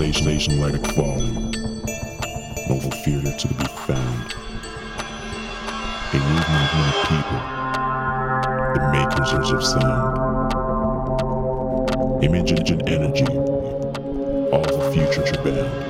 sensation like falling, Noble fear to be found. A movement of people, the makers of sound, image and energy, all the future to bound.